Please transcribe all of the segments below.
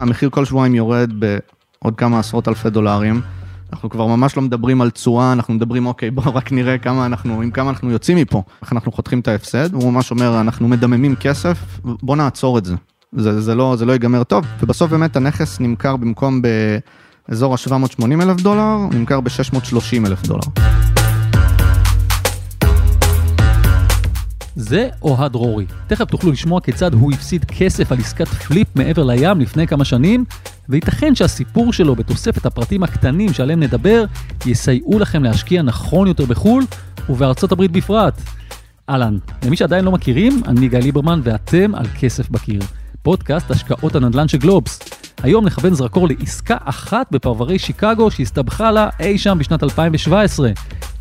המחיר כל שבועיים יורד בעוד כמה עשרות אלפי דולרים. אנחנו כבר ממש לא מדברים על תשואה, אנחנו מדברים, אוקיי, בואו רק נראה כמה אנחנו, עם כמה אנחנו יוצאים מפה, איך אנחנו חותכים את ההפסד, הוא ממש אומר, אנחנו מדממים כסף, בואו נעצור את זה. זה, זה, לא, זה לא ייגמר טוב, ובסוף באמת הנכס נמכר במקום באזור ה-780 אלף דולר, נמכר ב-630 אלף דולר. זה אוהד דרורי. תכף תוכלו לשמוע כיצד הוא הפסיד כסף על עסקת פליפ מעבר לים לפני כמה שנים, וייתכן שהסיפור שלו בתוספת הפרטים הקטנים שעליהם נדבר, יסייעו לכם להשקיע נכון יותר בחו"ל, ובארצות הברית בפרט. אהלן, למי שעדיין לא מכירים, אני גיא ליברמן ואתם על כסף בקיר. פודקאסט השקעות הנדל"ן של גלובס. היום נכוון זרקור לעסקה אחת בפרברי שיקגו שהסתבכה לה אי שם בשנת 2017.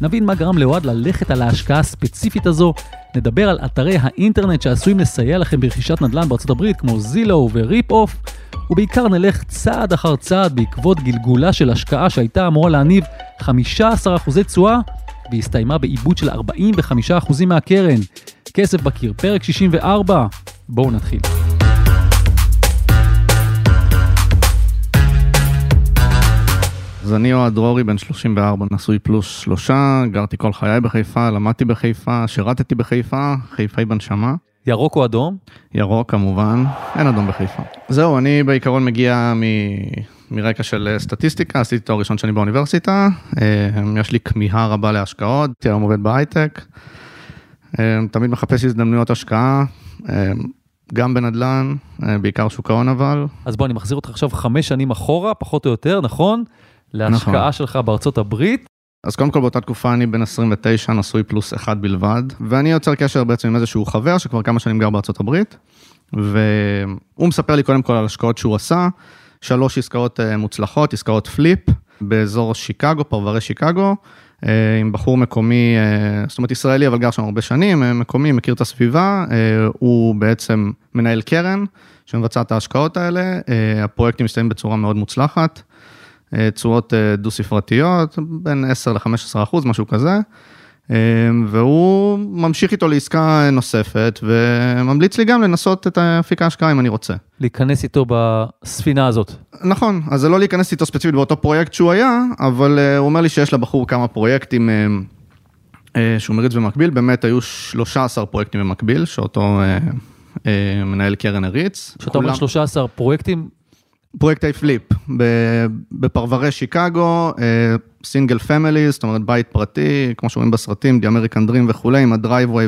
נבין מה גרם לאוהד ללכת על ההשקעה הספציפית הזו, נדבר על אתרי האינטרנט שעשויים לסייע לכם ברכישת נדל"ן בארצות הברית כמו זילו וריפ אוף, ובעיקר נלך צעד אחר צעד בעקבות גלגולה של השקעה שהייתה אמורה להניב 15% תשואה, והסתיימה בעיבוד של 45% מהקרן. כסף בקיר, פרק 64, בואו נתחיל. אז אני אוהד דרורי, בן 34, נשוי פלוס שלושה, גרתי כל חיי בחיפה, למדתי בחיפה, שירתתי בחיפה, חיפאי בנשמה. ירוק או אדום? ירוק כמובן, אין אדום בחיפה. זהו, אני בעיקרון מגיע מ... מרקע של סטטיסטיקה, עשיתי תואר ראשון שלי באוניברסיטה, אה, יש לי כמיהה רבה להשקעות, היום עובד בהייטק, אה, תמיד מחפש הזדמנויות השקעה, אה, גם בנדל"ן, בעיקר שוק ההון אבל. אז בוא, אני מחזיר אותך עכשיו חמש שנים אחורה, פחות או יותר, נכון? להשקעה נכון. שלך בארצות הברית. אז קודם כל באותה תקופה אני בן 29, נשוי פלוס אחד בלבד, ואני יוצר קשר בעצם עם איזשהו חבר שכבר כמה שנים גר בארצות הברית, והוא מספר לי קודם כל על השקעות שהוא עשה, שלוש עסקאות אה, מוצלחות, עסקאות פליפ, באזור שיקגו, פרברי שיקגו, אה, עם בחור מקומי, אה, זאת אומרת ישראלי אבל גר שם הרבה שנים, מקומי, מכיר את הסביבה, הוא בעצם מנהל קרן שמבצע את ההשקעות האלה, הפרויקטים מסתיימים בצורה מאוד מוצלחת. אה, תשואות אה, דו-ספרתיות, בין 10 ל-15 אחוז, משהו כזה. אה, והוא ממשיך איתו לעסקה נוספת, וממליץ לי גם לנסות את אפיק ההשקעה אם אני רוצה. להיכנס איתו בספינה הזאת. נכון, אז זה לא להיכנס איתו ספציפית באותו פרויקט שהוא היה, אבל הוא אומר לי שיש לבחור כמה פרויקטים שהוא מריץ במקביל, באמת היו 13 פרויקטים במקביל, שאותו מנהל קרן הריץ. כשאתה אומר 13 פרויקטים, פרויקטי פליפ בפרברי שיקגו, single family, זאת אומרת בית פרטי, כמו שאומרים בסרטים, The American Dream וכולי, עם ה driveway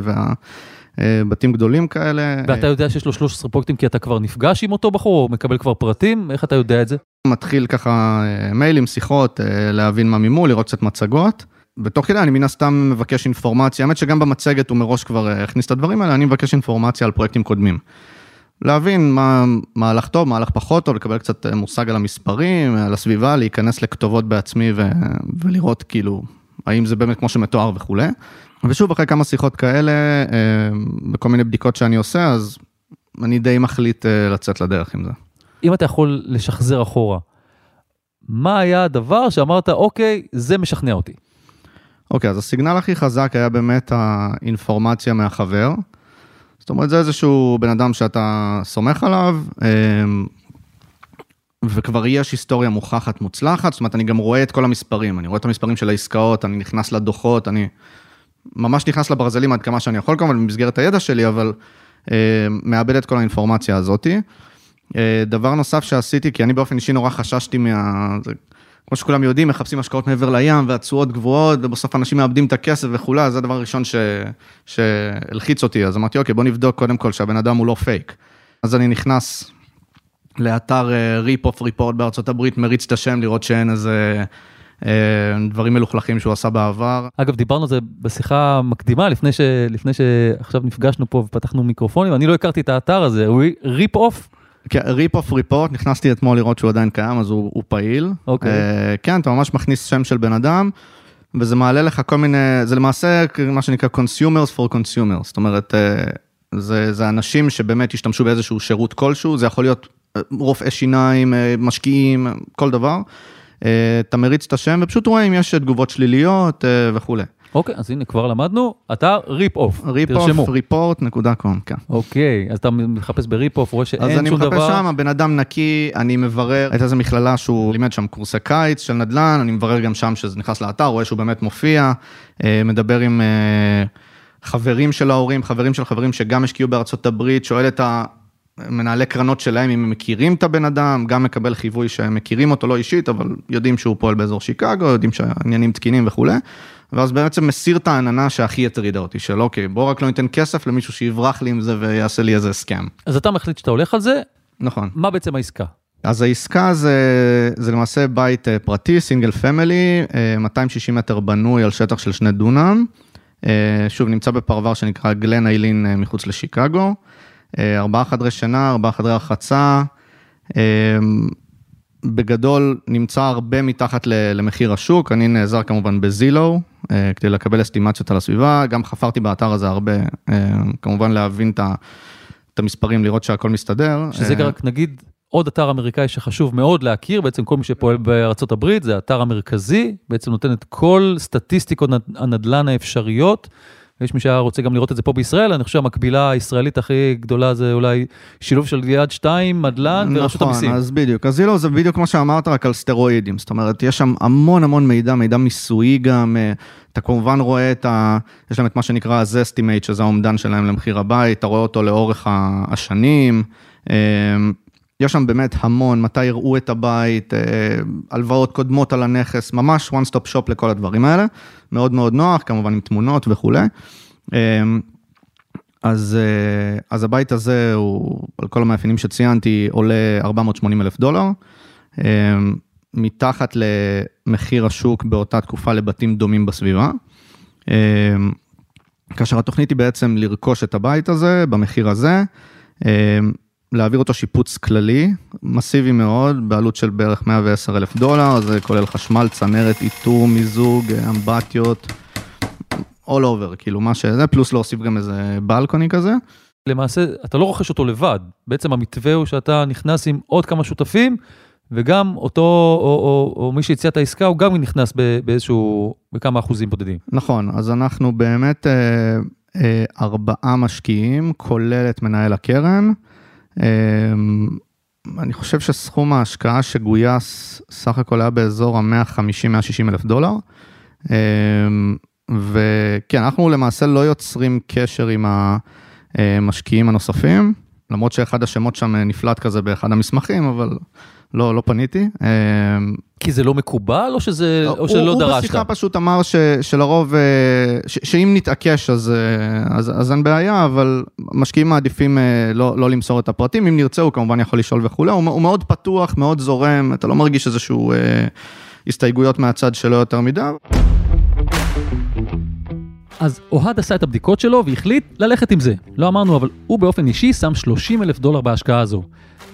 והבתים גדולים כאלה. ואתה יודע שיש לו 13 פרויקטים כי אתה כבר נפגש עם אותו בחור, או מקבל כבר פרטים? איך אתה יודע את זה? מתחיל ככה אה, מיילים, שיחות, אה, להבין מה ממול, לראות קצת מצגות. ותוך כדי אני מן הסתם מבקש אינפורמציה, האמת שגם במצגת הוא מראש כבר אה, הכניס את הדברים האלה, אני מבקש אינפורמציה על פרויקטים קודמים. להבין מה, מה הלך טוב, מה הלך פחות טוב, לקבל קצת אה, מושג על המספרים, על הסביבה, להיכנס לכתובות בעצמי ו, ולראות כאילו, האם זה באמת כמו שמתואר וכולי. ושוב, אחרי כמה שיחות כאלה, אה, בכל מיני בדיקות שאני עושה, אז אני די מחליט אה, לצאת לדרך עם זה. אם אתה יכול לשחזר אחורה, מה היה הדבר שאמרת, אוקיי, זה משכנע אותי? אוקיי, אז הסיגנל הכי חזק היה באמת האינפורמציה מהחבר. זאת אומרת, זה איזשהו בן אדם שאתה סומך עליו, אמ, וכבר יש היסטוריה מוכחת מוצלחת, זאת אומרת, אני גם רואה את כל המספרים, אני רואה את המספרים של העסקאות, אני נכנס לדוחות, אני ממש נכנס לברזלים עד כמה שאני יכול, כמובן במסגרת הידע שלי, אבל אה, מאבד את כל האינפורמציה הזאתי. אה, דבר נוסף שעשיתי, כי אני באופן אישי נורא חששתי מה... כמו שכולם יודעים, מחפשים השקעות מעבר לים והתשואות גבוהות, ובסוף אנשים מאבדים את הכסף וכולי, זה הדבר הראשון. שהלחיץ אותי, אז אמרתי, אוקיי, בוא נבדוק קודם כל שהבן אדם הוא לא פייק. אז אני נכנס לאתר Ripoff Report בארצות הברית, מריץ את השם, לראות שאין איזה... אה, דברים מלוכלכים שהוא עשה בעבר. אגב, דיברנו על זה בשיחה מקדימה, לפני, ש... לפני שעכשיו נפגשנו פה ופתחנו מיקרופונים, אני לא הכרתי את האתר הזה, Ripoff Ripoff Report, נכנסתי אתמול לראות שהוא עדיין קיים, אז הוא, הוא פעיל. אוקיי. אה, כן, אתה ממש מכניס שם של בן אדם, וזה מעלה לך כל מיני, זה למעשה מה שנקרא consumers for consumers, זאת אומרת, אה, זה, זה אנשים שבאמת השתמשו באיזשהו שירות כלשהו, זה יכול להיות אה, רופאי שיניים, משקיעים, כל דבר. אה, אתה מריץ את השם ופשוט רואה אם יש תגובות שליליות אה, וכולי. אוקיי, אז הנה כבר למדנו, אתר Ripoff, תרשמו. ripoffreport.com, כן. אוקיי, אז אתה מחפש ב Ripoff, רואה אז שאין אני שום מחפש דבר. שם, הבן אדם נקי, אני מברר, הייתה איזו מכללה שהוא לימד שם קורסי קיץ של נדל"ן, אני מברר גם שם שזה נכנס לאתר, רואה שהוא באמת מופיע, אה, מדבר עם אה, חברים של ההורים, חברים של חברים שגם השקיעו בארצות הברית, שואל את המנהלי קרנות שלהם אם הם מכירים את הבן אדם, גם מקבל חיווי שהם מכירים אותו לא אישית, אבל יודעים שהוא פועל באזור שיקגו, יודעים שהעניינים תקינים וכולי. ואז בעצם מסיר את העננה שהכי הטרידה אותי, של אוקיי, בוא רק לא ניתן כסף למישהו שיברח לי עם זה ויעשה לי איזה הסכם. אז אתה מחליט שאתה הולך על זה, נכון. מה בעצם העסקה? אז העסקה זה, זה למעשה בית אה, פרטי, סינגל פמילי, 260 מטר בנוי על שטח של שני דונם. אה, שוב, נמצא בפרבר שנקרא גלן איילין אה, מחוץ לשיקגו. ארבעה חדרי שינה, ארבעה חדרי רחצה. בגדול נמצא הרבה מתחת למחיר השוק, אני נעזר כמובן בזילו, אה, כדי לקבל אסטימציות על הסביבה, גם חפרתי באתר הזה הרבה, אה, כמובן להבין את המספרים, לראות שהכל מסתדר. שזה אה, רק נגיד עוד אתר אמריקאי שחשוב מאוד להכיר, בעצם כל מי שפועל בארצות הברית, זה האתר המרכזי, בעצם נותן את כל סטטיסטיקות נד- הנדל"ן האפשריות. יש מי שהיה רוצה גם לראות את זה פה בישראל, אני חושב שהמקבילה הישראלית הכי גדולה זה אולי שילוב של יד שתיים, נדל"ן ורשות המיסים. נכון, אז בדיוק. אז זילו זה בדיוק כמו שאמרת, רק על סטרואידים. זאת אומרת, יש שם המון המון מידע, מידע מיסויי גם. אה, אתה כמובן רואה את ה... יש להם את מה שנקרא ה-Zestimate, שזה האומדן שלהם למחיר הבית, אתה רואה אותו לאורך השנים. יש שם באמת המון, מתי יראו את הבית, אה, הלוואות קודמות על הנכס, ממש one stop shop לכל הדברים האלה. מאוד מאוד נוח, כמובן עם תמונות וכולי. אה, אז, אה, אז הבית הזה הוא, על כל המאפיינים שציינתי, עולה 480 אלף דולר. מתחת למחיר השוק באותה תקופה לבתים דומים בסביבה. כאשר התוכנית היא בעצם לרכוש את הבית הזה במחיר הזה, להעביר אותו שיפוץ כללי, מסיבי מאוד, בעלות של בערך 110 אלף דולר, זה כולל חשמל, צנרת, איתור, מיזוג, אמבטיות, all over, כאילו מה שזה, פלוס להוסיף גם איזה בלקוני כזה. למעשה, אתה לא רוכש אותו לבד, בעצם המתווה הוא שאתה נכנס עם עוד כמה שותפים, וגם אותו, או, או, או מי שהציע את העסקה, הוא גם נכנס באיזשהו, בכמה אחוזים בודדים. נכון, אז אנחנו באמת אה, אה, ארבעה משקיעים, כולל את מנהל הקרן. אה, אני חושב שסכום ההשקעה שגויס סך הכל היה באזור ה-150-160 אלף דולר. אה, וכן, אנחנו למעשה לא יוצרים קשר עם המשקיעים הנוספים, למרות שאחד השמות שם נפלט כזה באחד המסמכים, אבל לא, לא פניתי. אה, כי זה לא מקובל, או שזה, או שלא הוא, דרשת? הוא בשיחה פשוט אמר ש, שלרוב, אה, ש, שאם נתעקש אז, אה, אז, אז אין בעיה, אבל משקיעים מעדיפים אה, לא, לא למסור את הפרטים, אם נרצה הוא כמובן יכול לשאול וכולי, הוא, הוא מאוד פתוח, מאוד זורם, אתה לא מרגיש איזשהו אה, הסתייגויות מהצד שלו יותר מדי. אז אוהד עשה את הבדיקות שלו והחליט ללכת עם זה. לא אמרנו, אבל הוא באופן אישי שם 30 אלף דולר בהשקעה הזו.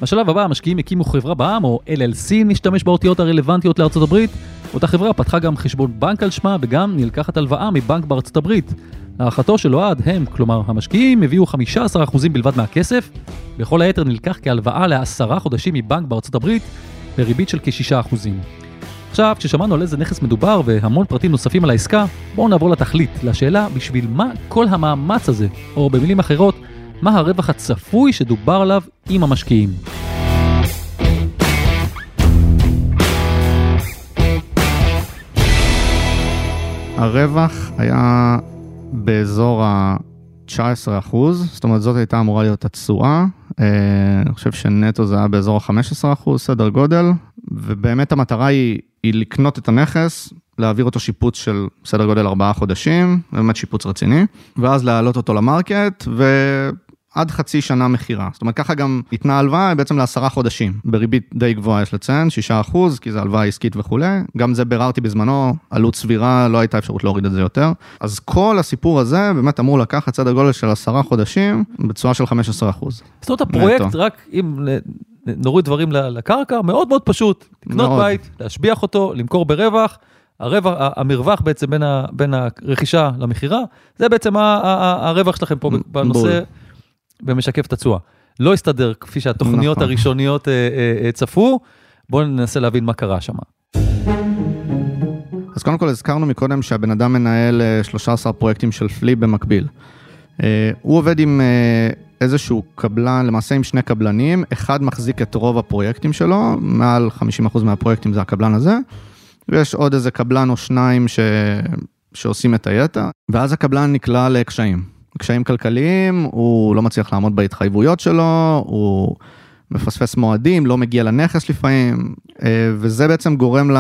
בשלב הבא המשקיעים הקימו חברה בע"מ, או LLC אם נשתמש באותיות הרלוונטיות לארצות הברית. אותה חברה פתחה גם חשבון בנק על שמה וגם נלקחת הלוואה מבנק בארצות הברית. להערכתו של אוהד, הם, כלומר המשקיעים, הביאו 15% בלבד מהכסף, וכל היתר נלקח כהלוואה לעשרה חודשים מבנק בארצות הברית, בריבית של כ-6%. עכשיו, כששמענו על איזה נכס מדובר והמון פרטים נוספים על העסקה, בואו נעבור לתכלית, לשאלה בשביל מה כל המאמץ הזה, או במילים אחרות, מה הרווח הצפוי שדובר עליו עם המשקיעים. הרווח היה באזור ה-19 אחוז, זאת אומרת זאת הייתה אמורה להיות התשואה, אה, אני חושב שנטו זה היה באזור ה-15 אחוז, סדר גודל, ובאמת המטרה היא, היא לקנות את הנכס, להעביר אותו שיפוץ של סדר גודל 4 חודשים, באמת שיפוץ רציני, ואז להעלות אותו למרקט, ועד חצי שנה מכירה. זאת אומרת, ככה גם ניתנה הלוואה בעצם לעשרה חודשים, בריבית די גבוהה יש לציין, 6 אחוז, כי זו הלוואה עסקית וכולי, גם זה ביררתי בזמנו, עלות סבירה, לא הייתה אפשרות להוריד את זה יותר. אז כל הסיפור הזה באמת אמור לקחת סדר גודל של עשרה חודשים, בתשואה של 15 אחוז. זאת אומרת, הפרויקט, נטו. רק אם נוריד דברים לקרקע, מאוד מאוד פשוט. לקנות מאוד. בית, להשביח אותו, למכור ברווח. הרווח, המרווח בעצם בין, ה, בין הרכישה למכירה, זה בעצם ה, ה, ה, הרווח שלכם פה בנושא, בול. ומשקף את התשואה. לא הסתדר כפי שהתוכניות נכון. הראשוניות אה, אה, אה, צפו, בואו ננסה להבין מה קרה שם. אז קודם כל הזכרנו מקודם שהבן אדם מנהל אה, 13 פרויקטים של פליפ במקביל. אה, הוא עובד עם אה, איזשהו קבלן, למעשה עם שני קבלנים, אחד מחזיק את רוב הפרויקטים שלו, מעל 50% מהפרויקטים זה הקבלן הזה, ויש עוד איזה קבלן או שניים ש... שעושים את היתר, ואז הקבלן נקלע לקשיים. קשיים כלכליים, הוא לא מצליח לעמוד בהתחייבויות שלו, הוא מפספס מועדים, לא מגיע לנכס לפעמים, אה, וזה בעצם גורם לא,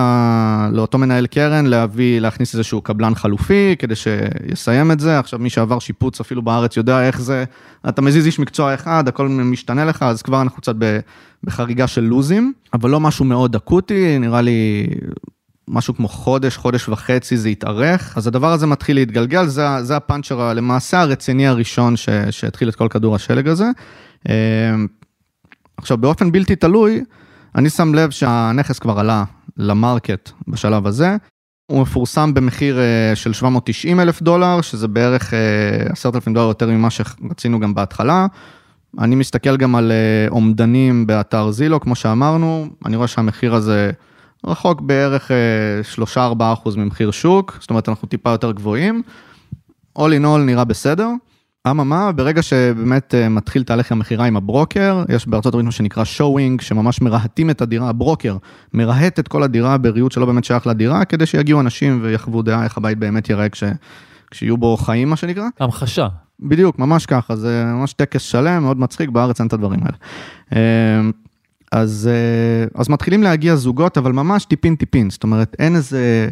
לאותו מנהל קרן להביא, להכניס איזשהו קבלן חלופי כדי שיסיים את זה. עכשיו מי שעבר שיפוץ אפילו בארץ יודע איך זה, אתה מזיז איש מקצוע אחד, הכל משתנה לך, אז כבר אנחנו קצת בחריגה של לוזים, אבל לא משהו מאוד אקוטי, נראה לי משהו כמו חודש, חודש וחצי זה התארך, אז הדבר הזה מתחיל להתגלגל, זה, זה הפאנצ'ר למעשה הרציני הראשון ש, שהתחיל את כל כדור השלג הזה. אה, עכשיו, באופן בלתי תלוי, אני שם לב שהנכס כבר עלה למרקט בשלב הזה. הוא מפורסם במחיר אה, של 790 אלף דולר, שזה בערך 10,000 דולר יותר ממה שרצינו גם בהתחלה. אני מסתכל גם על אה, אומדנים באתר זילו, כמו שאמרנו, אני רואה שהמחיר הזה רחוק בערך 3-4% ממחיר שוק, זאת אומרת אנחנו טיפה יותר גבוהים. All in all נראה בסדר. אממה, ברגע שבאמת מתחיל תהליך המכירה עם הברוקר, יש בארצות הברית מה שנקרא שואינג, שממש מרהטים את הדירה, הברוקר מרהט את כל הדירה בריהוט שלא באמת שייך לדירה, כדי שיגיעו אנשים ויחוו דעה איך הבית באמת ייראה כש, כשיהיו בו חיים, מה שנקרא. המחשה. בדיוק, ממש ככה, זה ממש טקס שלם, מאוד מצחיק, בארץ אין את הדברים האלה. אז, אז מתחילים להגיע זוגות, אבל ממש טיפין טיפין, זאת אומרת, אין איזה...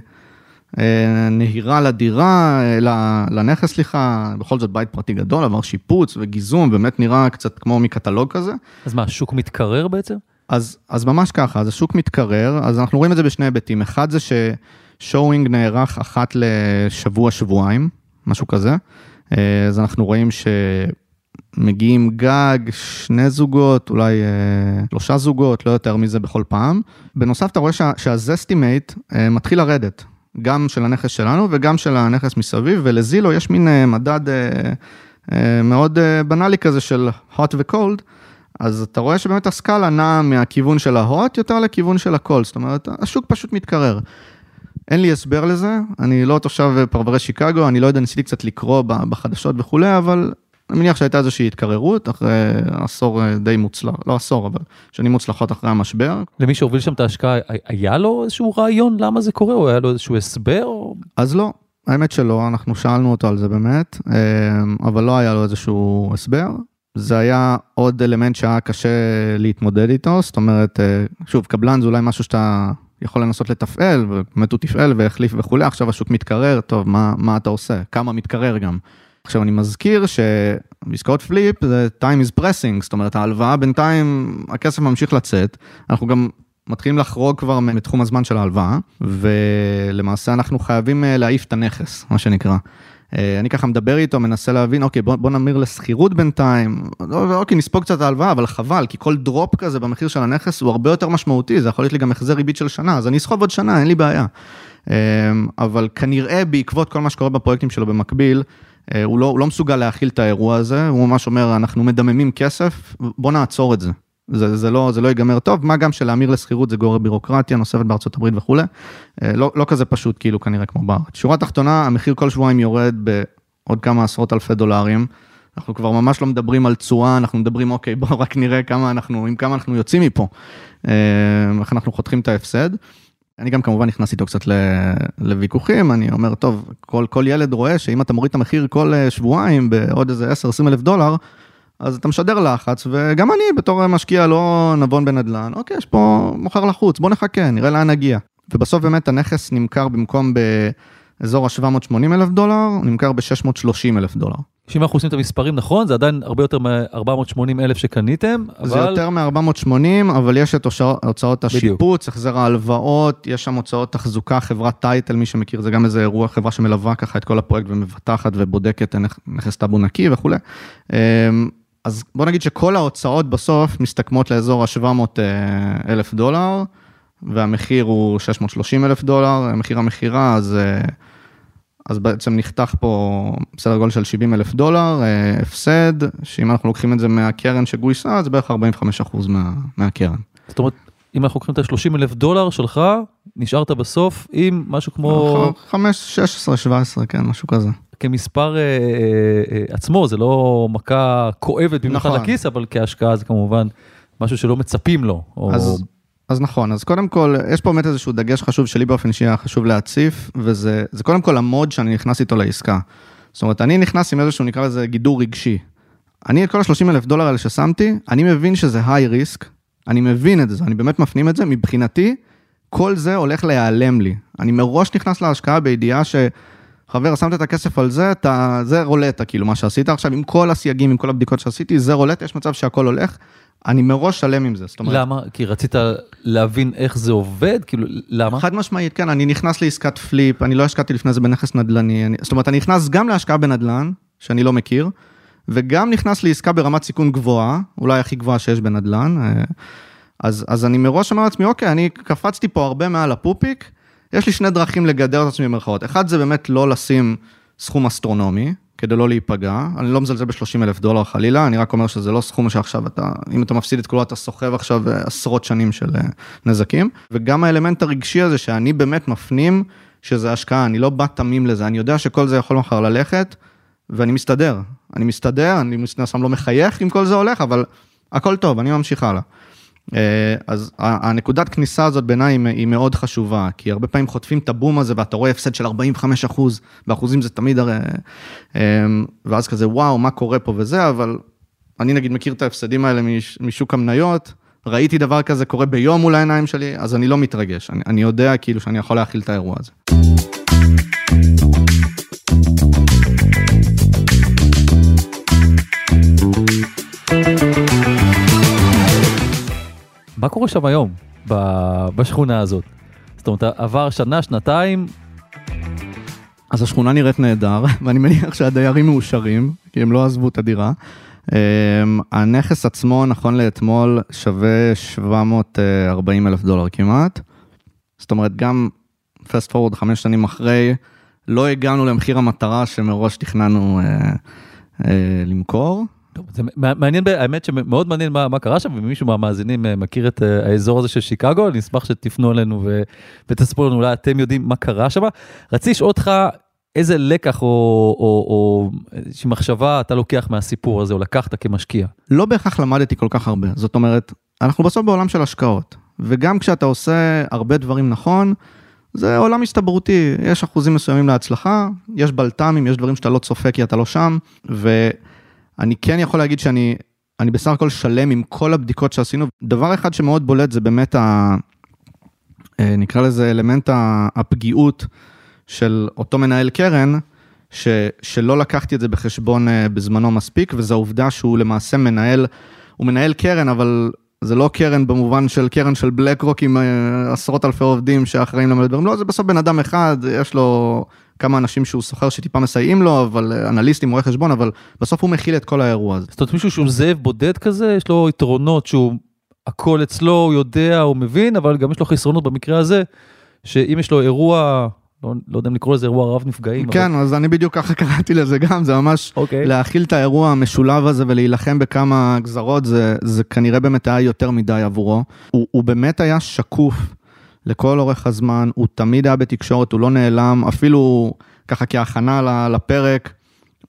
נהירה לדירה, לנכס סליחה, בכל זאת בית פרטי גדול, עבר שיפוץ וגיזום, באמת נראה קצת כמו מקטלוג כזה. אז מה, השוק מתקרר בעצם? אז, אז ממש ככה, אז השוק מתקרר, אז אנחנו רואים את זה בשני היבטים, אחד זה ש showing נערך אחת לשבוע-שבועיים, משהו כזה, אז אנחנו רואים שמגיעים גג, שני זוגות, אולי שלושה זוגות, לא יותר מזה בכל פעם. בנוסף, אתה רואה שה Zestimate מתחיל לרדת. גם של הנכס שלנו וגם של הנכס מסביב, ול Zillow יש מין מדד מאוד בנאלי כזה של hot ו-cold, אז אתה רואה שבאמת הסקאלה נעה מהכיוון של ה-hot יותר לכיוון של ה-cold, זאת אומרת, השוק פשוט מתקרר. אין לי הסבר לזה, אני לא תושב פרברי שיקגו, אני לא יודע, ניסיתי קצת לקרוא בחדשות וכולי, אבל אני מניח שהייתה איזושהי התקררות אחרי עשור די מוצלח, לא עשור, אבל שנים מוצלחות אחרי המשבר. למי שהוביל שם את ההשקעה, היה לו איזשהו רעיון למה זה קורה, או היה לו איזשהו הסבר? אז לא, האמת שלא, אנחנו שאלנו אותו על זה באמת, אבל לא היה לו איזשהו הסבר. זה היה עוד אלמנט שהיה קשה להתמודד איתו, זאת אומרת, שוב, קבלן זה אולי משהו שאתה יכול לנסות לתפעל, ובאמת הוא תפעל והחליף וכולי, עכשיו השוק מתקרר, טוב, מה, מה אתה עושה? כמה מתקרר גם. עכשיו אני מזכיר שבעסקאות פליפ זה time is pressing, זאת אומרת ההלוואה בינתיים, הכסף ממשיך לצאת, אנחנו גם מתחילים לחרוג כבר מתחום הזמן של ההלוואה, ולמעשה אנחנו חייבים להעיף את הנכס, מה שנקרא. אני ככה מדבר איתו, מנסה להבין, אוקיי, בוא, בוא נמיר לשכירות בינתיים, אוקיי, נספוג קצת ההלוואה, אבל חבל, כי כל דרופ כזה במחיר של הנכס הוא הרבה יותר משמעותי, זה יכול להיות לי גם החזר ריבית של שנה, אז אני אסחוב עוד שנה, אין לי בעיה. אבל כנראה בעקבות כל מה שקורה בפרויקטים שלו במקביל, הוא לא, הוא לא מסוגל להכיל את האירוע הזה, הוא ממש אומר, אנחנו מדממים כסף, בוא נעצור את זה. זה, זה, לא, זה לא ייגמר טוב, מה גם שלהמיר לשכירות זה גורר בירוקרטיה נוספת בארצות הברית וכולי, לא, לא כזה פשוט כאילו כנראה כמו בארץ. שורה תחתונה, המחיר כל שבועיים יורד בעוד כמה עשרות אלפי דולרים, אנחנו כבר ממש לא מדברים על תשואה, אנחנו מדברים, אוקיי, בואו רק נראה כמה אנחנו, עם כמה אנחנו יוצאים מפה, איך אנחנו חותכים את ההפסד. אני גם כמובן נכנס איתו קצת לוויכוחים, אני אומר, טוב, כל, כל ילד רואה שאם אתה מוריד את המחיר כל שבועיים בעוד איזה 10-20 אלף דולר, אז אתה משדר לחץ, וגם אני בתור משקיע לא נבון בנדל"ן, אוקיי, יש פה מוכר לחוץ, בוא נחכה, נראה לאן נגיע. ובסוף באמת הנכס נמכר במקום באזור ה-780 אלף דולר, נמכר ב-630 אלף דולר. שאם אנחנו עושים את המספרים נכון, זה עדיין הרבה יותר מ-480 אלף שקניתם, אבל... זה יותר מ-480, אבל יש את הוצאות השיפוץ, החזר ההלוואות, יש שם הוצאות תחזוקה, חברת טייטל, מי שמכיר, זה גם איזה אירוע, חברה שמלווה ככה את כל הפרויקט ומבטחת ובודקת נכס טאבו נקי וכולי. אז בוא נגיד שכל ההוצאות בסוף מסתכמות לאזור ה-700 אלף דולר, והמחיר הוא 630 אלף דולר, מחיר המכירה, אז... אז בעצם נחתך פה בסדר גודל של 70 אלף דולר, הפסד, שאם אנחנו לוקחים את זה מהקרן שגויסה, זה בערך 45 אחוז מה, מהקרן. זאת אומרת, אם אנחנו לוקחים את ה-30 אלף דולר שלך, נשארת בסוף עם משהו כמו... 5, 16, 17, כן, משהו כזה. כמספר אה, אה, אה, עצמו, זה לא מכה כואבת במיוחד נכון. לכיס, אבל כהשקעה זה כמובן משהו שלא מצפים לו. או... אז, אז נכון, אז קודם כל, יש פה באמת איזשהו דגש חשוב שלי באופן אישי היה חשוב להציף, וזה זה קודם כל המוד שאני נכנס איתו לעסקה. זאת אומרת, אני נכנס עם איזשהו, נקרא לזה גידור רגשי. אני את כל ה-30 אלף דולר האלה ששמתי, אני מבין שזה היי ריסק, אני מבין את זה, אני באמת מפנים את זה, מבחינתי, כל זה הולך להיעלם לי. אני מראש נכנס להשקעה בידיעה ש... חבר, שמת את הכסף על זה, אתה, זה רולטה, כאילו, מה שעשית עכשיו, עם כל הסייגים, עם כל הבדיקות שעשיתי, זה רולטה, יש מצב שהכל הולך, אני מראש שלם עם זה, זאת אומרת... למה? כי רצית להבין איך זה עובד? כאילו, למה? חד משמעית, כן, אני נכנס לעסקת flip, אני לא השקעתי לפני זה בנכס נדל"ני, אני, זאת אומרת, אני נכנס גם להשקעה בנדל"ן, שאני לא מכיר, וגם נכנס לעסקה ברמת סיכון גבוהה, אולי הכי גבוהה שיש בנדל"ן, אה, אז, אז אני מראש אומר לעצמי, אוקיי, אני קפצתי פה הרבה מעל הפופיק, יש לי שני דרכים לגדר את עצמי במרכאות. אחד זה באמת לא לשים סכום אסטרונומי, כדי לא להיפגע. אני לא מזלזל ב-30 אלף דולר חלילה, אני רק אומר שזה לא סכום שעכשיו אתה, אם אתה מפסיד את כולו, אתה סוחב עכשיו אה, עשרות שנים של אה, נזקים. וגם האלמנט הרגשי הזה, שאני באמת מפנים שזה השקעה, אני לא בא תמים לזה, אני יודע שכל זה יכול מחר ללכת, ואני מסתדר. אני מסתדר, אני מן הסתם לא מחייך אם כל זה הולך, אבל הכל טוב, אני ממשיך הלאה. אה, אז הנקודת כניסה הזאת בעיניי היא מאוד חשובה, כי הרבה פעמים חוטפים את הבום הזה ואתה רואה הפסד של 45 אחוז, באחוזים זה תמיד הרי, אה, ואז כזה וואו, מה קורה פה וזה, אבל אני נגיד מכיר את ההפסדים האלה משוק המניות, ראיתי דבר כזה קורה ביום מול העיניים שלי, אז אני לא מתרגש, אני, אני יודע כאילו שאני יכול להכיל את האירוע הזה. מה קורה שם היום, בשכונה הזאת? זאת אומרת, עבר שנה, שנתיים. אז השכונה נראית נהדר, ואני מניח שהדיירים מאושרים, כי הם לא עזבו את הדירה. הנכס עצמו, נכון לאתמול, שווה 740 אלף דולר כמעט. זאת אומרת, גם פסט פורוד חמש שנים אחרי, לא הגענו למחיר המטרה שמראש תכננו אה, אה, למכור. זה מעניין, האמת שמאוד מעניין מה, מה קרה שם, ומישהו מהמאזינים מכיר את האזור הזה של שיקגו, אני אשמח שתפנו אלינו ו, ותספרו לנו, אולי אתם יודעים מה קרה שם. רציתי לשאול אותך איזה לקח או, או, או איזושהי מחשבה אתה לוקח מהסיפור הזה, או לקחת כמשקיע. לא בהכרח למדתי כל כך הרבה, זאת אומרת, אנחנו בסוף בעולם של השקעות, וגם כשאתה עושה הרבה דברים נכון, זה עולם הסתברותי, יש אחוזים מסוימים להצלחה, יש בלת"מים, יש דברים שאתה לא צופה כי אתה לא שם, ו... אני כן יכול להגיד שאני אני בסך הכל שלם עם כל הבדיקות שעשינו. דבר אחד שמאוד בולט זה באמת, ה, אה, נקרא לזה אלמנט הפגיעות של אותו מנהל קרן, ש, שלא לקחתי את זה בחשבון אה, בזמנו מספיק, וזו העובדה שהוא למעשה מנהל, הוא מנהל קרן, אבל זה לא קרן במובן של קרן של בלק רוק עם אה, עשרות אלפי עובדים שאחראים למלא דברים, לא, זה בסוף בן אדם אחד, יש לו כמה אנשים שהוא סוחר שטיפה מסייעים לו, אבל אנליסטים, רואי חשבון, אבל בסוף הוא מכיל את כל האירוע הזה. זאת אומרת, מישהו שהוא זאב בודד כזה, יש לו יתרונות שהוא הכל אצלו, הוא יודע, הוא מבין, אבל גם יש לו חסרונות במקרה הזה, שאם יש לו אירוע לא, לא יודע אם לקרוא לזה אירוע רב נפגעים. כן, אבל... אז אני בדיוק ככה קראתי לזה גם, זה ממש okay. אוקיי. להכיל את האירוע המשולב הזה ולהילחם בכמה גזרות, זה, זה כנראה באמת היה יותר מדי עבורו. הוא, הוא באמת היה שקוף לכל אורך הזמן, הוא תמיד היה בתקשורת, הוא לא נעלם, אפילו ככה כהכנה לפרק,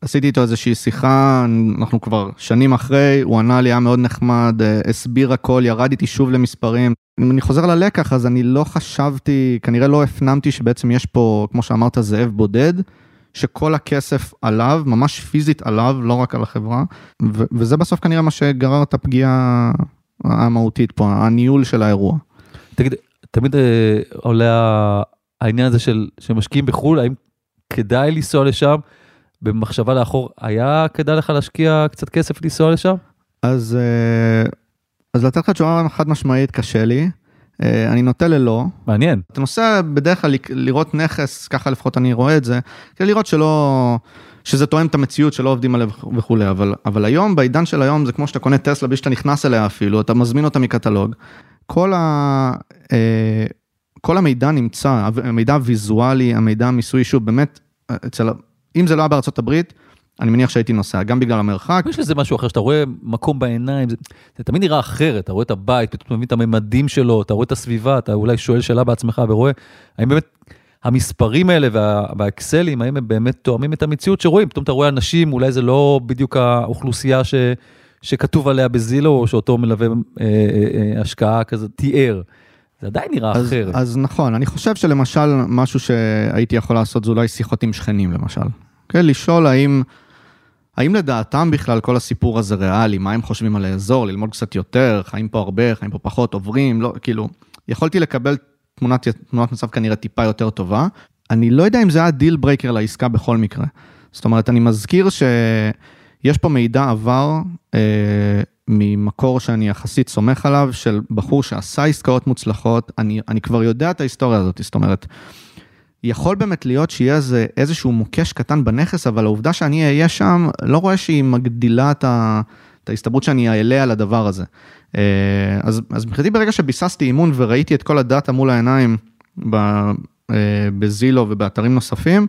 עשיתי איתו איזושהי שיחה, אנחנו כבר שנים אחרי, הוא ענה לי, היה מאוד נחמד, אה, הסביר הכל, ירד איתי שוב למספרים. אם אני חוזר ללקח, אז אני לא חשבתי, כנראה לא הפנמתי שבעצם יש פה, כמו שאמרת, זאב בודד, שכל הכסף עליו, ממש פיזית עליו, לא רק על החברה, ו- וזה בסוף כנראה מה שגרר את הפגיעה המהותית פה, הניהול של האירוע. תגיד, תמיד אה, עולה העניין הזה של שמשקיעים בחו"ל, האם כדאי לנסוע לשם? במחשבה לאחור, היה כדאי לך להשקיע קצת כסף לנסוע לשם? אז, אה, אז לתת לך תשובה חד משמעית קשה לי. אה, אני נוטה ללא. מעניין. אתה נוסע בדרך כלל לראות נכס, ככה לפחות אני רואה את זה, כדי לראות שלא, שזה תואם את המציאות שלא עובדים עליה וכולי, אבל, אבל היום, בעידן של היום, זה כמו שאתה קונה טסלה בלי שאתה נכנס אליה אפילו, אתה מזמין אותה מקטלוג. כל, ה, אה, כל המידע נמצא, המידע הוויזואלי, המידע המיסוי, שוב, באמת, אצל אם זה לא היה בארצות הברית, אני מניח שהייתי נוסע, גם בגלל המרחק. יש לזה משהו אחר, שאתה רואה מקום בעיניים, זה, זה תמיד נראה אחרת, אתה רואה את הבית, פתאום מבין את הממדים שלו, אתה רואה את הסביבה, אתה אולי שואל שאלה בעצמך ורואה, האם באמת המספרים האלה וה, והאקסלים, האם הם באמת תואמים את המציאות שרואים? פתאום אתה רואה אנשים, אולי זה לא בדיוק האוכלוסייה ש, שכתוב עליה ב Zillow, או שאותו מלווה אה, אה, אה, השקעה כזה תיאר. זה עדיין נראה אז, אחרת. אז נכון, אני חושב שלמשל, משהו שהייתי יכול לעשות זה אולי שיחות עם שכנים למשל. כן, לשאול האם, האם לדעתם בכלל כל הסיפור הזה ריאלי, מה הם חושבים על האזור, ללמוד קצת יותר, חיים פה הרבה, חיים פה פחות, עוברים, לא, כאילו, יכולתי לקבל תמונת, תמונת מצב כנראה טיפה יותר טובה. אני לא יודע אם זה היה deal breaker לעסקה בכל מקרה. זאת אומרת, אני מזכיר שיש פה מידע עבר אה, ממקור שאני יחסית סומך עליו, של בחור שעשה עסקאות מוצלחות, אני, אני כבר יודע את ההיסטוריה הזאת, זאת אומרת, יכול באמת להיות שיהיה איזה, איזשהו מוקש קטן בנכס, אבל העובדה שאני אהיה שם, לא רואה שהיא מגדילה את, ה, את ההסתברות שאני אעלה על הדבר הזה. אה, אז, אז מבחינתי ברגע שביססתי אימון וראיתי את כל הדאטה מול העיניים אה, בזילו ובאתרים נוספים,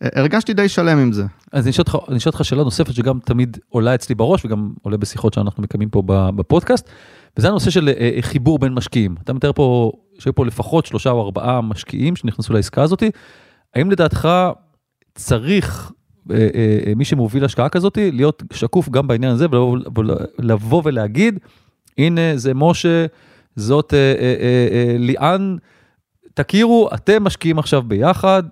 הרגשתי די שלם עם זה. אז אני אשאל אותך, שאלה נוספת שגם תמיד עולה אצלי בראש וגם עולה בשיחות שאנחנו מקיימים פה בפודקאסט, וזה הנושא של חיבור בין משקיעים. אתה מתאר פה שהיו פה לפחות שלושה או ארבעה משקיעים שנכנסו לעסקה הזאת. האם לדעתך צריך אה, אה, אה, מי שמוביל השקעה כזאת להיות שקוף גם בעניין הזה ולבוא ולהגיד, הנה זה משה, זאת ליאן, תכירו, אתם משקיעים עכשיו ביחד,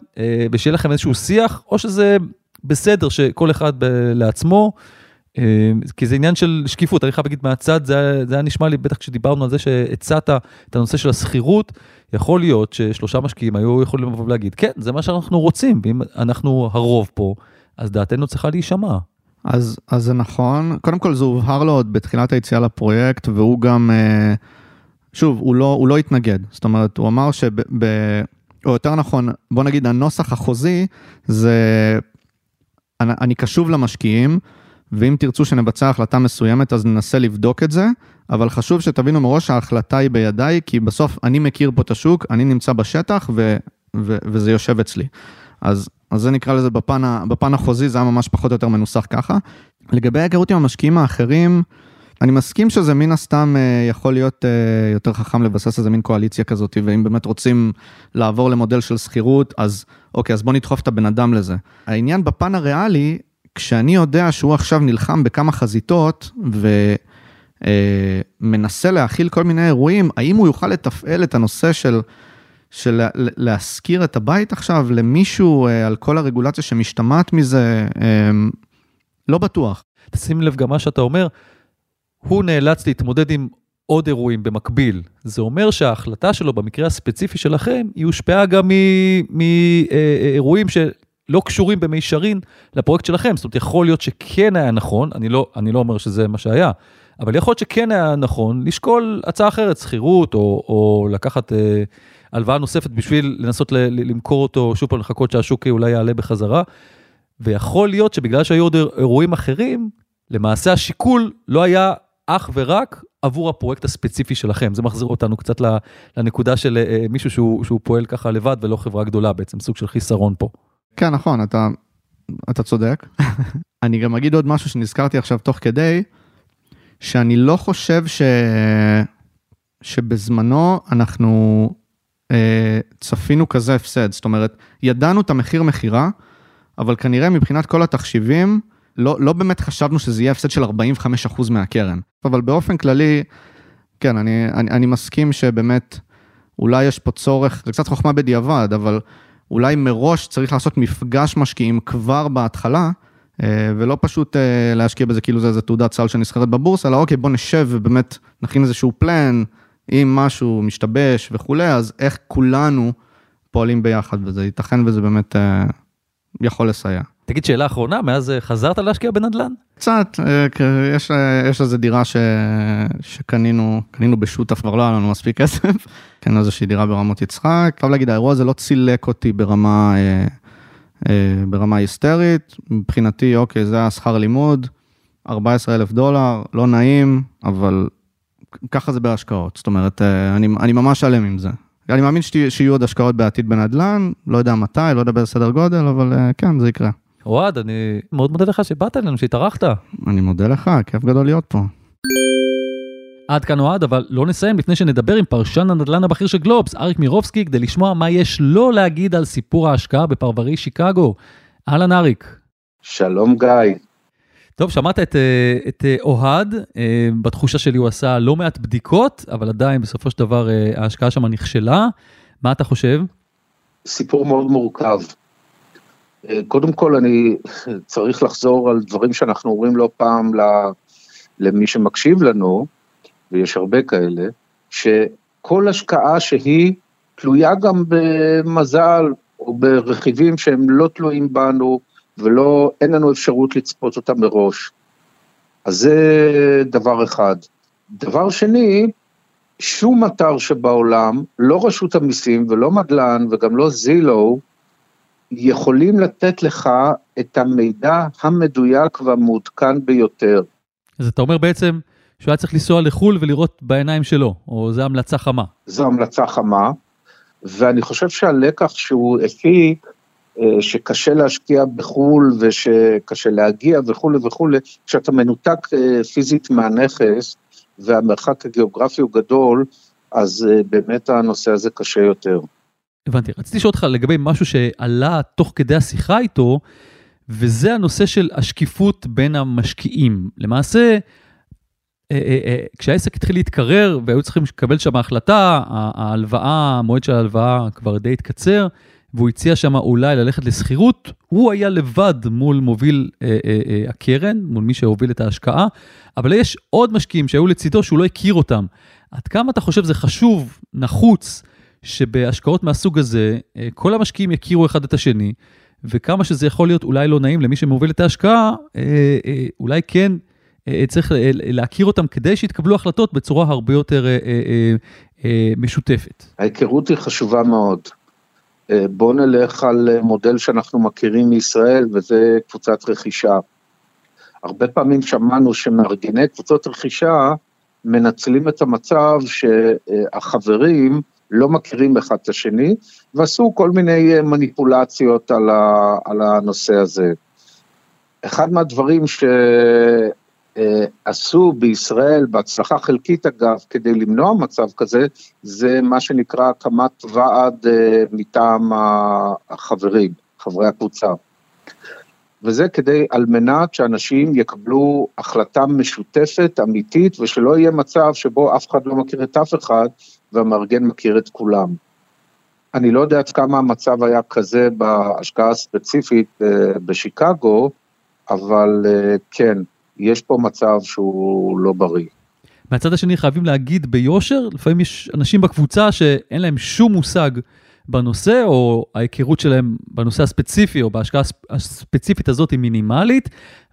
ושיהיה לכם איזשהו שיח, או שזה בסדר שכל אחד לעצמו. אמ, כי זה עניין של שקיפות, אני חייב להגיד מהצד, זה, זה היה נשמע לי, בטח כשדיברנו על זה שהצעת את הנושא של השכירות, יכול להיות ששלושה משקיעים היו יכולים לבוא ולהגיד, כן, זה מה שאנחנו רוצים, ואם אנחנו הרוב פה, אז דעתנו צריכה להישמע. אז, אז זה נכון, קודם כל זה הובהר לו עוד בתחילת היציאה לפרויקט, והוא גם, אה, שוב, הוא לא, הוא לא התנגד, זאת אומרת, הוא אמר שב... או יותר נכון, בוא נגיד הנוסח החוזי, זה, אני, אני קשוב למשקיעים, ואם תרצו שנבצע החלטה מסוימת, אז ננסה לבדוק את זה, אבל חשוב שתבינו מראש שההחלטה היא בידיי, כי בסוף אני מכיר פה את השוק, אני נמצא בשטח ו, ו, וזה יושב אצלי. אז, אז זה נקרא לזה בפן, בפן החוזי, זה היה ממש פחות או יותר מנוסח ככה. לגבי ההיכרות עם המשקיעים האחרים, אני מסכים שזה מן הסתם אה, יכול להיות אה, יותר חכם לבסס איזה מין קואליציה כזאת, ואם באמת רוצים לעבור למודל של שכירות, אז אוקיי, אז בוא נדחוף את הבן אדם לזה. העניין בפן הריאלי, כשאני יודע שהוא עכשיו נלחם בכמה חזיתות ומנסה אה, להכיל כל מיני אירועים, האם הוא יוכל לתפעל את הנושא של, של להשכיר את הבית עכשיו למישהו על כל הרגולציה שמשתמעת מזה? לא בטוח. תשים לב גם מה שאתה אומר, הוא נאלץ להתמודד עם עוד אירועים במקביל. זה אומר שההחלטה שלו במקרה הספציפי שלכם, היא הושפעה גם מאירועים ש... לא קשורים במישרין לפרויקט שלכם. זאת אומרת, יכול להיות שכן היה נכון, אני לא, אני לא אומר שזה מה שהיה, אבל יכול להיות שכן היה נכון לשקול הצעה אחרת, שכירות, או, או לקחת אה, הלוואה נוספת בשביל לנסות ל, למכור אותו, שוב פעם לחכות שהשוק אולי יעלה בחזרה. ויכול להיות שבגלל שהיו עוד אירועים אחרים, למעשה השיקול לא היה אך ורק עבור הפרויקט הספציפי שלכם. זה מחזיר אותנו קצת לנקודה של אה, מישהו שהוא, שהוא פועל ככה לבד ולא חברה גדולה בעצם, סוג של חיסרון פה. כן, נכון, אתה, אתה צודק. אני גם אגיד עוד משהו שנזכרתי עכשיו תוך כדי, שאני לא חושב ש... שבזמנו אנחנו אה, צפינו כזה הפסד. זאת אומרת, ידענו את המחיר מכירה, אבל כנראה מבחינת כל התחשיבים, לא, לא באמת חשבנו שזה יהיה הפסד של 45% מהקרן. אבל באופן כללי, כן, אני, אני, אני מסכים שבאמת, אולי יש פה צורך, זה קצת חוכמה בדיעבד, אבל אולי מראש צריך לעשות מפגש משקיעים כבר בהתחלה, אה, ולא פשוט אה, להשקיע בזה כאילו זה איזה תעודת סל שנסחרת בבורסה, אלא אוקיי, בוא נשב ובאמת נכין איזשהו פלן, אם משהו משתבש וכולי, אז איך כולנו פועלים ביחד, וזה ייתכן וזה באמת אה, יכול לסייע. תגיד שאלה אחרונה, מאז חזרת להשקיע בנדל"ן? קצת, יש, יש איזה דירה ש, שקנינו, קנינו בשותף, כבר לא היה לנו מספיק כסף, קנינו איזושהי דירה ברמות יצחק. חייב להגיד, האירוע הזה לא צילק אותי ברמה, אה, אה, ברמה היסטרית, מבחינתי, אוקיי, זה היה שכר לימוד, 14 אלף דולר, לא נעים, אבל ככה זה בהשקעות, זאת אומרת, אה, אני, אני ממש שלם עם זה. אני מאמין שיהיו עוד השקעות בעתיד בנדל"ן, לא יודע מתי, לא יודע באיזה סדר גודל, אבל כן, זה יקרה. אוהד, אני מאוד מודה לך שבאת אלינו, שהתארחת. אני מודה לך, כיף גדול להיות פה. עד כאן אוהד, אבל לא נסיים לפני שנדבר עם פרשן הנדל"ן הבכיר של גלובס, אריק מירובסקי, כדי לשמוע מה יש לו להגיד על סיפור ההשקעה בפרברי שיקגו. אהלן אריק. שלום גיא. טוב, שמעת את, אה, את אה, אוהד, אה, בתחושה שלי הוא עשה לא מעט בדיקות, אבל עדיין בסופו של דבר ההשקעה שם נכשלה. מה אתה חושב? סיפור מאוד מורכב. קודם כל אני צריך לחזור על דברים שאנחנו אומרים לא פעם למי שמקשיב לנו, ויש הרבה כאלה, שכל השקעה שהיא תלויה גם במזל או ברכיבים שהם לא תלויים בנו, ולא, אין לנו אפשרות לצפות אותה מראש. אז זה דבר אחד. דבר שני, שום אתר שבעולם, לא רשות המיסים ולא מדלן וגם לא זילו, יכולים לתת לך את המידע המדויק והמעודכן ביותר. אז אתה אומר בעצם שהוא היה צריך לנסוע לחו"ל ולראות בעיניים שלו, או זו המלצה חמה? זו המלצה חמה, ואני חושב שהלקח שהוא הפיק, אה, שקשה להשקיע בחו"ל ושקשה להגיע וכולי וכולי, כשאתה מנותק אה, פיזית מהנכס והמרחק הגיאוגרפי הוא גדול, אז אה, באמת הנושא הזה קשה יותר. הבנתי, רציתי לשאול אותך לגבי משהו שעלה תוך כדי השיחה איתו, וזה הנושא של השקיפות בין המשקיעים. למעשה, כשהעסק התחיל להתקרר והיו צריכים לקבל שם החלטה, ההלוואה, המועד של ההלוואה כבר די התקצר, והוא הציע שם אולי ללכת לשכירות, הוא היה לבד מול מוביל אה, אה, אה, הקרן, מול מי שהוביל את ההשקעה, אבל יש עוד משקיעים שהיו לצידו שהוא לא הכיר אותם. עד כמה אתה חושב זה חשוב, נחוץ, שבהשקעות מהסוג הזה, אה, כל המשקיעים יכירו אחד את השני, וכמה שזה יכול להיות אולי לא נעים למי שמוביל את ההשקעה, אה, אה, אולי כן צריך להכיר אותם כדי שיתקבלו החלטות בצורה הרבה יותר משותפת. ההיכרות היא חשובה מאוד. בואו נלך על מודל שאנחנו מכירים מישראל, וזה קבוצת רכישה. הרבה פעמים שמענו שמארגני קבוצות רכישה מנצלים את המצב שהחברים לא מכירים אחד את השני, ועשו כל מיני אה, מניפולציות על הנושא הזה. אחד מהדברים ש... אה, בישראל, בהצלחה חלקית אגב, כדי למנוע מצב כזה, זה מה שנקרא הקמת ועד אה, מטעם החברים, חברי הקבוצה. וזה כדי, על מנת שאנשים יקבלו החלטה משותפת, אמיתית, ושלא יהיה מצב שבו אף אחד לא מכיר את אף אחד, והמארגן מכיר את כולם. אני לא יודע עד כמה המצב היה כזה בהשקעה הספציפית אה, בשיקגו, אבל כן, יש פה מצב שהוא לא בריא. מהצד השני חייבים להגיד ביושר, לפעמים יש אנשים בקבוצה שאין להם שום מושג בנושא, או ההיכרות שלהם בנושא הספציפי, או בהשקעה הספציפית הזאת היא מינימלית,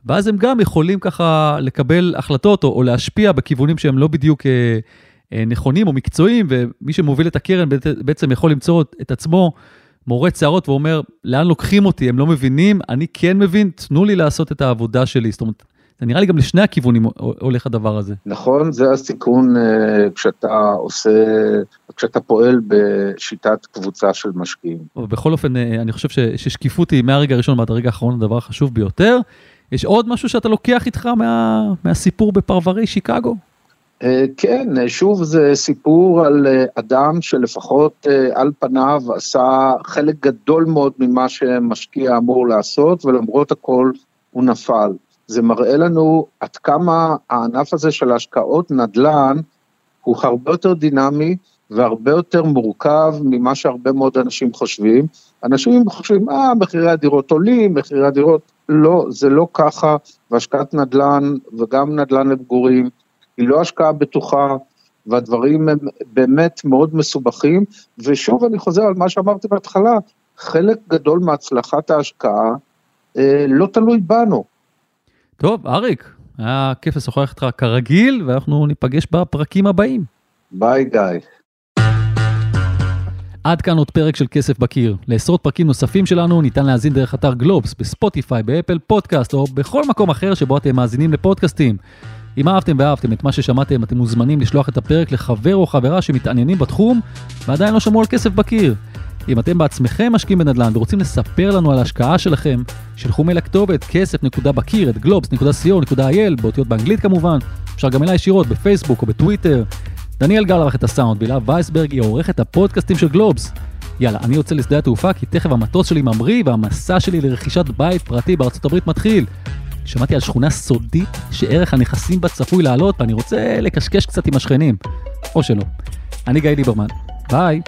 ואז הם גם יכולים ככה לקבל החלטות, או, או להשפיע בכיוונים שהם לא בדיוק אה, אה, נכונים או מקצועיים, ומי שמוביל את הקרן בעצם יכול למצוא את עצמו מורט שערות ואומר, לאן לוקחים אותי? הם לא מבינים, אני כן מבין, תנו לי לעשות את העבודה שלי. זאת אומרת, זה נראה לי גם לשני הכיוונים הולך הדבר הזה. נכון, זה הסיכון אה, כשאתה עושה, כשאתה פועל בשיטת קבוצה של משקיעים. בכל אופן, אה, אני חושב ששקיפות היא מהרגע הראשון ועד הרגע האחרון הדבר החשוב ביותר. יש עוד משהו שאתה לוקח איתך מה, מהסיפור בפרברי שיקגו? אה, כן, שוב זה סיפור על אדם שלפחות על פניו עשה חלק גדול מאוד ממה שמשקיע אמור לעשות, ולמרות הכל הוא נפל. זה מראה לנו עד כמה הענף הזה של השקעות נדל"ן הוא הרבה יותר דינמי והרבה יותר מורכב ממה שהרבה מאוד אנשים חושבים. אנשים חושבים, אה, מחירי הדירות עולים, מחירי הדירות... לא, זה לא ככה, והשקעת נדל"ן וגם נדל"ן למגורים היא לא השקעה בטוחה, והדברים הם באמת מאוד מסובכים, ושוב אני חוזר על מה שאמרתי בהתחלה, חלק גדול מהצלחת ההשקעה אה, לא תלוי בנו. טוב, אריק, היה כיף לשוחח איתך כרגיל, ואנחנו ניפגש בפרקים הבאים. ביי גיא. עד כאן עוד פרק של כסף בקיר. לעשרות פרקים נוספים שלנו ניתן להאזין דרך אתר גלובס, בספוטיפיי, באפל פודקאסט או בכל מקום אחר שבו אתם מאזינים לפודקאסטים. אם אהבתם ואהבתם את מה ששמעתם, אתם מוזמנים לשלוח את הפרק לחבר או חברה שמתעניינים בתחום ועדיין לא שמעו על כסף בקיר. אם אתם בעצמכם משקיעים בנדל"ן ורוצים לספר לנו על ההשקעה שלכם, שלחו מייל לכתובת כסף.בקיר at globes.co.il, באותיות באנגלית כמובן, אפשר גם אליי ישירות בפייסבוק או בטוויטר. דניאל גל ערך את הסאונד, והילה וייסברג היא עורכת הפודקאסטים של גלובס. יאללה, אני יוצא לשדה התעופה כי תכף המטוס שלי ממריא והמסע שלי לרכישת בית פרטי בארצות הברית מתחיל. שמעתי על שכונה סודית שערך הנכסים בה צפוי לעלות ואני רוצה לקשקש קצת עם השכנים. או שלא. אני גיא ליברמן. ביי.